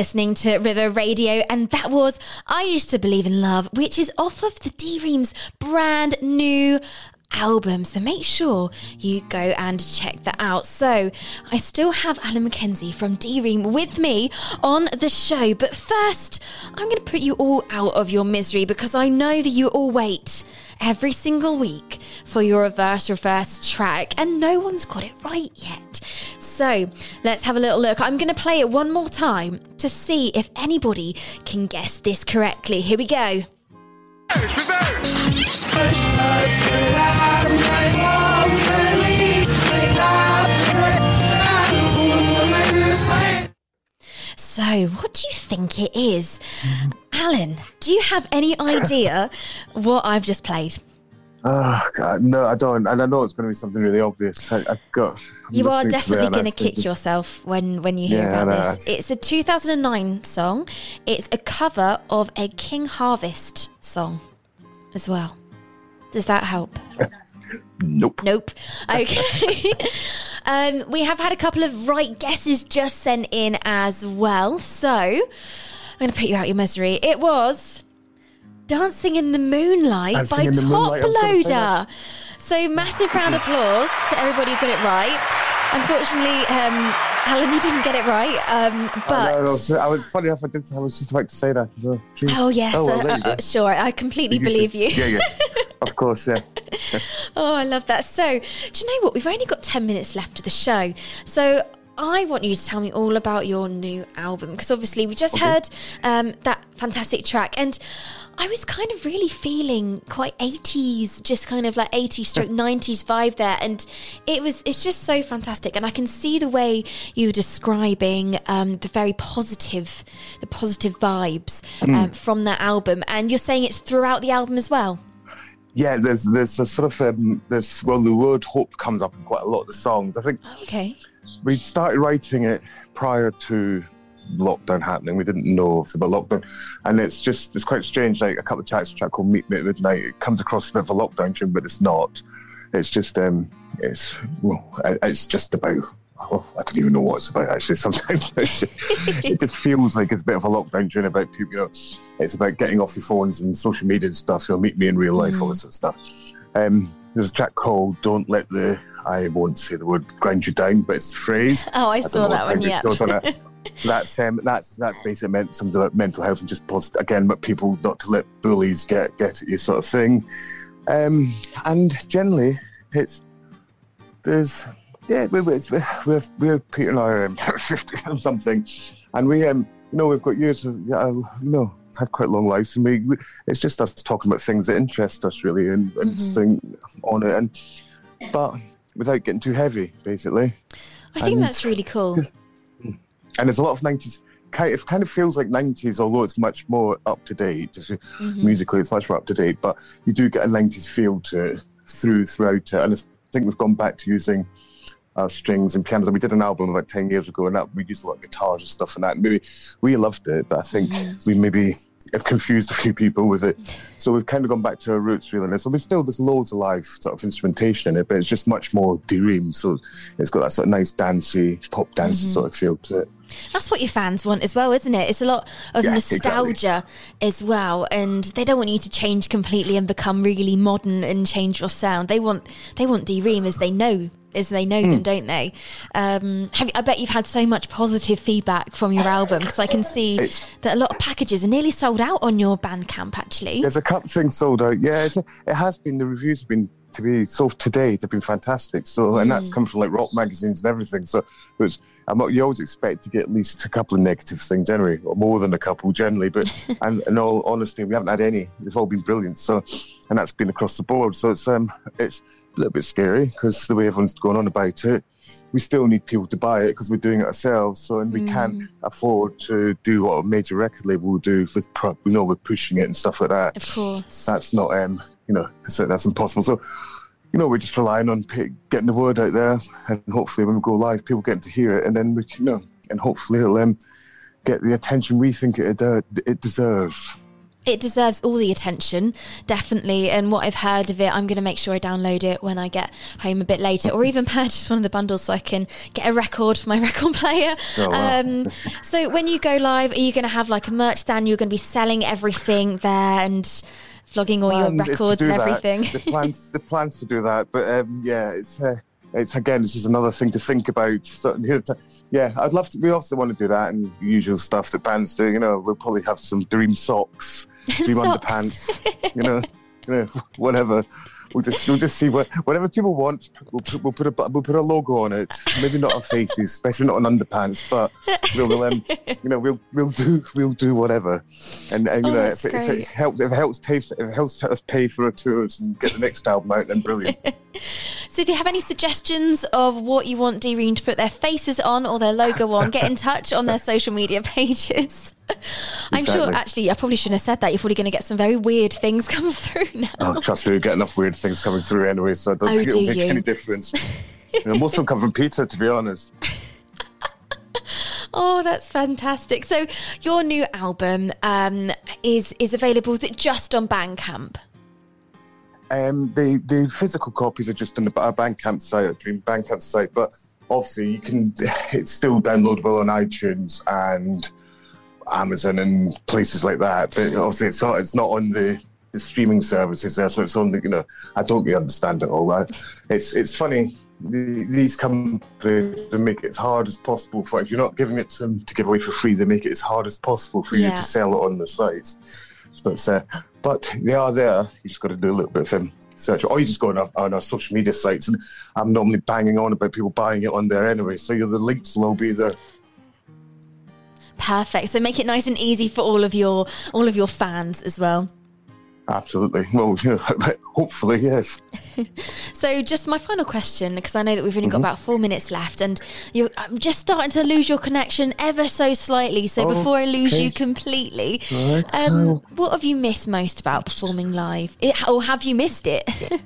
S4: listening to River Radio, and that was I Used to Believe in Love, which is off of the D Reams brand new album. So make sure you go and check that out. So I still have Alan Mackenzie from D Ream with me on the show. But first, I'm going to put you all out of your misery because I know that you all wait every single week for your reverse reverse track and no one's got it right yet. So let's have a little look. I'm going to play it one more time to see if anybody can guess this correctly. Here we go. So, what do you think it is? Mm-hmm. Alan, do you have any idea what I've just played?
S9: Oh, God, no, I don't. And I know it's going to be something really obvious. I, I've got.
S8: You are definitely going to kick yourself when when you hear
S9: Yeah,
S8: about this. It's a 2009 song. It's a cover of a King Harvest song as well. Does that help?
S9: Nope.
S8: Nope. Okay. um, we have had a couple of right guesses just sent in as well. So I'm going to put you out your misery. It was Dancing in the Moonlight
S9: Dancing
S8: by Top
S9: Moonlight, I was gonna say
S8: Loader. So massive round of applause to everybody who got it right. Unfortunately, um, Alan, you didn't get it right. Um, but.
S9: I, know, I was, I was funny enough. I did. I was just about to say that as well. Jeez.
S8: Oh yes,
S9: Oh, well,
S8: uh, uh, sure. I completely
S9: You
S8: believe
S9: should-
S8: you.
S9: Yeah, yeah. of course, yeah.
S8: Oh, I love that. So, do you know what? We've only got 10 minutes left of the show. So, I want you to tell me all about your new album because obviously we just heard um, that fantastic track and I was kind of really feeling quite 80s, just kind of like 80s stroke 90s vibe there. And it was, it's just so fantastic. And I can see the way you were describing um, the very positive, the positive vibes um, from that album. And you're saying it's throughout the album as well.
S9: Yeah, there's there's a sort of um, there's well the word hope comes up in quite a lot of the songs. I think
S8: Okay.
S9: we started writing it prior to lockdown happening. We didn't know about lockdown, and it's just it's quite strange. Like a couple of tracks, a track called "Meet Me at Midnight," it comes across a bit of a lockdown tune, but it's not. It's just um, it's well, it's just about. Oh, I don't even know what it's about actually. Sometimes it just feels like it's a bit of a lockdown tune about people. You know, it's about getting off your phones and social media and stuff. You know, meet me in real life, all this sort of stuff. Um, there's a track called "Don't Let the." I won't say the word grind you down, but it's the phrase.
S8: Oh, I
S9: I
S8: saw that one. Yeah.
S9: on. That's um, that's that's basically meant something about mental health and just post again, but people not to let bullies get get at you sort of thing. Um, and generally, it's there's yeah we're we're we're, we're Peter and I are um, fifty and something, and we um you know we've got years of yeah, you know had quite long lives, and we, we it's just us talking about things that interest us really and, and thing on it, and but without getting too heavy, basically
S8: I think
S9: And-
S8: that's really cool.
S9: And there's a lot of 90s kind it kind of feels like 90s although it's much more up to date
S8: Mm-hmm.
S9: musically it's much more up to date but you do get a 90s feel to it through throughout it. And i think we've gone back to using uh, strings and pianos. And we did an album about 10 years ago and that we used a lot of guitars and stuff and that. And maybe we loved it but i think we maybe have confused a few people with it. So we've kind of gone back to our roots really. And so there's still there's loads of live sort of instrumentation in it but it's just much more dream. So it's got that sort of nice dancey pop dancey mm-hmm. sort of feel to it.
S8: That's what your fans want as well, isn't it? It's a lot of
S9: Yeah,
S8: nostalgia as well, and they don't want you to change completely and become really modern and change your sound. They want they want D Ream as they know as they know
S9: Hmm.
S8: them, don't they? Um, have, I bet you've had so much positive feedback from your album because I can see
S9: It's-
S8: that a lot of packages are nearly sold out on your Bandcamp. Actually,
S9: There's a couple things sold out. Yeah, it's, it has been. The reviews have been to be so today. They've been fantastic. So, and that's come from like rock magazines and everything. So, it was. I'm not, you always expect to get at least a couple of negative things anyway, or more than a couple generally. But, and in all honesty, we haven't had any. They've all been brilliant. So, and that's been across the board. So it's um, it's little bit scary because the way everyone's going on about it. We still need people to buy it because we're doing it ourselves. So, and we can't afford to do what a major record label will do with, prop. We know, we're pushing it and stuff like that
S8: of course.
S9: that's not um you know so that's impossible so you know we're just relying on p- getting the word out there and hopefully when we go live people getting to hear it and then we can you know and hopefully it'll um, get the attention we think it uh, it deserves
S8: It deserves all the attention, definitely. And what I've heard of it, I'm going to make sure I download it when I get home a bit later, or even purchase one of the bundles so I can get a record for my record player.
S9: Oh, wow.
S8: um, so when you go live, are you going to have like a merch stand? You're going to be selling everything there and vlogging all your
S9: Planned is to
S8: records and everything.
S9: the plans the plans to do that but um yeah it's uh, it's again it's just another thing to think about so, yeah i'd love to we also want to do that and usual stuff that bands do you know we'll probably have some D Ream socks D Ream
S8: Socks.
S9: underpants you know you know whatever We'll just, we'll just see what whatever people want. We'll put, we'll put a we'll put a logo on it. Maybe not on faces, especially not on underpants. But we'll, we'll um, you know we'll we'll do we'll do whatever. And, and you
S8: Oh,
S9: know if, it- if it helps if it helps pay for, if it helps us pay for our tours and get the next album out, then brilliant.
S8: So if you have any suggestions of what you want D-Ream to put their faces on or their logo on, get in touch on their social media pages. I'm sure, actually, I probably shouldn't have said that. You're probably going to get some very weird things come through now.
S9: Oh, trust me, we get enough weird things coming through anyway, so I don't
S8: Oh,
S9: think it'll
S8: do
S9: make
S8: you?
S9: any difference. You know, most of them come from Peter, to be honest.
S8: Oh, that's fantastic. So your new album um, is is available. Is it just on Bandcamp?
S9: Um, the the physical copies are just on the our Bandcamp site, our D Ream Bandcamp site, but obviously you can. It's still downloadable on iTunes and Amazon and places like that. But obviously, it's not. It's not on the, the streaming services there, so it's on. The, you know, I don't really understand it all. Right? It's it's funny. The, these companies they make it as hard as possible for if you're not giving it to them to give away for free, they make it as hard as possible for
S8: Yeah.
S9: you to sell it on the sites. So it's, uh, but they are there. You just got to do a little bit of them search, or you just go on our, on our social media sites. And I'm normally banging on about people buying it on there anyway. So you're, the links will all be there.
S8: Perfect. So make it nice and easy for all of your all of your fans as well.
S9: Absolutely. Well, you hopefully, yes.
S8: So just my final question, because I know that we've only got
S9: Mm-hmm.
S8: about four minutes left, and you're I'm just starting to lose your connection ever so slightly. So
S9: Oh,
S8: before I lose
S9: okay.
S8: you completely,
S9: Right.
S8: um, what have you missed most about performing live, it, or have you missed it?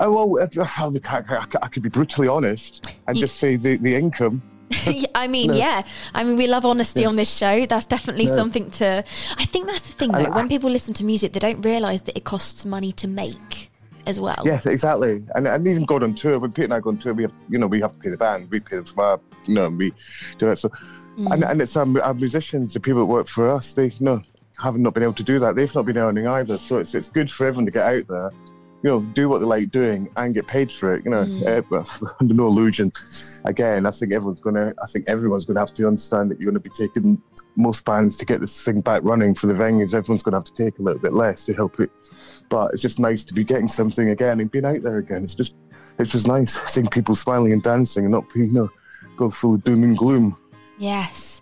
S9: Oh, well, uh, I, I, I could be brutally honest and just say the, the income.
S8: I mean,
S9: No.
S8: yeah. I mean, we love honesty
S9: Yeah.
S8: on this show. That's definitely
S9: Yeah.
S8: something to. I think that's the thing, though.
S9: I-
S8: when people listen to music, they don't realise that it costs money to make as well.
S9: Yeah, exactly. And and even going on tour, when Pete and I go on tour, we have you know we have to pay the band, we pay them from our you know we do it. So and and it's um, our musicians, the people that work for us, they you know have not not been able to do that. They've not been earning either. So it's it's good for everyone to get out there. You know, do what they like doing and get paid for it. You know, uh, under no illusion. Again, I think everyone's gonna. I think everyone's gonna have to understand that you're gonna be taking most bands to get this thing back running for the venues. Everyone's gonna have to take a little bit less to help it but it's just nice to be getting something again and being out there again. It's just, it's just nice seeing people smiling and dancing and not being, you know, go full doom and gloom.
S8: Yes,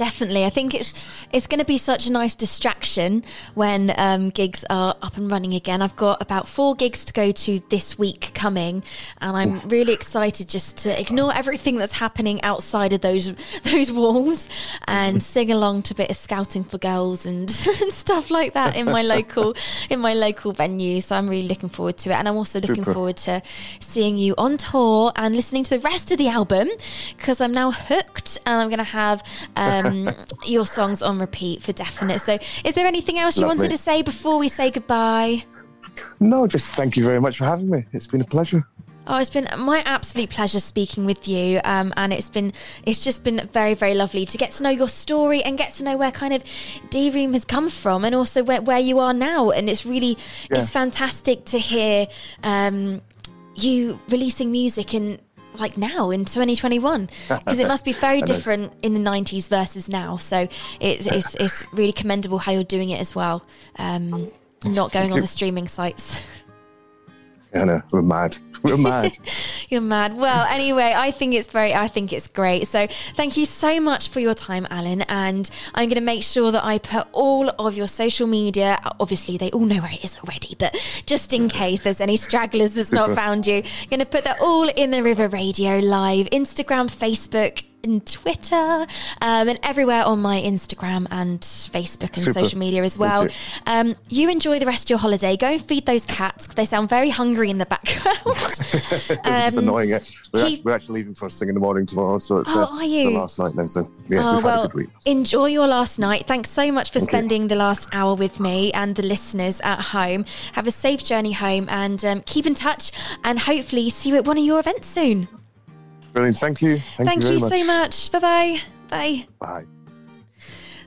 S8: definitely. I think it's it's going to be such a nice distraction when um, gigs are up and running again. I've got about four gigs to go to this week coming, and I'm really excited just to ignore everything that's happening outside of those those walls and sing along to a bit of scouting for girls and, and stuff like that in my local in my local venue. So I'm really looking forward to it, and I'm also looking
S9: Super.
S8: forward to seeing you on tour and listening to the rest of the album because I'm now hooked and I'm going to have um, your songs on repeat for definite. So, is there anything else you
S9: Lovely.
S8: wanted to say before we say goodbye?
S9: No, just thank you very much for having me. It's been a pleasure.
S8: Oh, it's been my absolute pleasure speaking with you, um, and it's been it's just been very very lovely to get to know your story and get to know where kind of D Ream has come from, and also where, where you are now. And it's really
S9: Yeah.
S8: it's fantastic to hear um, you releasing music in like now in 2021 because it must be very different in the 90s versus now. So it's it's, it's really commendable how you're doing it as well, um, not going on the streaming sites.
S9: Yeah, no, we're mad. We're mad.
S8: You're mad. Well, anyway, I think it's very, I think it's great. So thank you so much for your time, Alan. And I'm going to make sure that I put all of your social media, obviously they all know where it is already, but just in case there's any stragglers that's not found you, I'm going to put that all in the River Radio Live, Instagram, Facebook, and Twitter, um, and everywhere on my Instagram and Facebook and
S9: Super.
S8: social media as well.
S9: you.
S8: Um, you enjoy the rest of your holiday. Go and feed those cats 'cause they sound very hungry in the background.
S9: it's
S8: Um,
S9: annoying. eh? We're,
S8: keep-
S9: actually, we're actually leaving first thing in the morning tomorrow, so it's
S8: Oh,
S9: uh,
S8: are you?
S9: the last night then. So yeah,
S8: oh well,
S9: had a good week.
S8: enjoy your last night. Thanks so much for
S9: Thank you.
S8: spending the last hour with me and the listeners at home. Have a safe journey home and um, keep in touch. And hopefully, see you at one of your events soon.
S9: Brilliant. Thank you. Thank,
S8: Thank,
S9: you,
S8: you,
S9: very
S8: so much. Bye bye. Bye.
S9: Bye.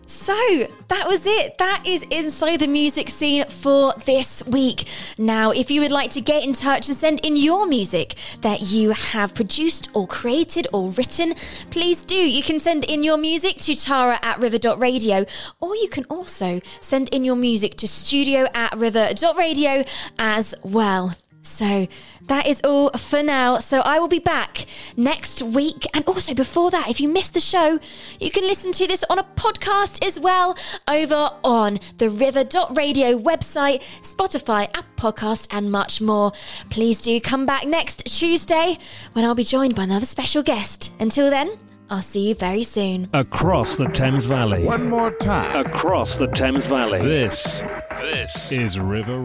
S8: So that was it. That is inside the music scene for this week. Now, if you would like to get in touch and send in your music that you have produced or created or written, please do. You can send in your music to tara at river.radio, or you can also send in your music to studio at river.radio as well. So that is all for now. So I will be back next week. And also before that, if you missed the show, you can listen to this on a podcast as well over on the river.radio website, Spotify, App Podcast, and much more. Please do come back next Tuesday when I'll be joined by another special guest. Until then, I'll see you very soon.
S6: Across the Thames Valley.
S12: One more time.
S6: Across the Thames Valley. This, this is River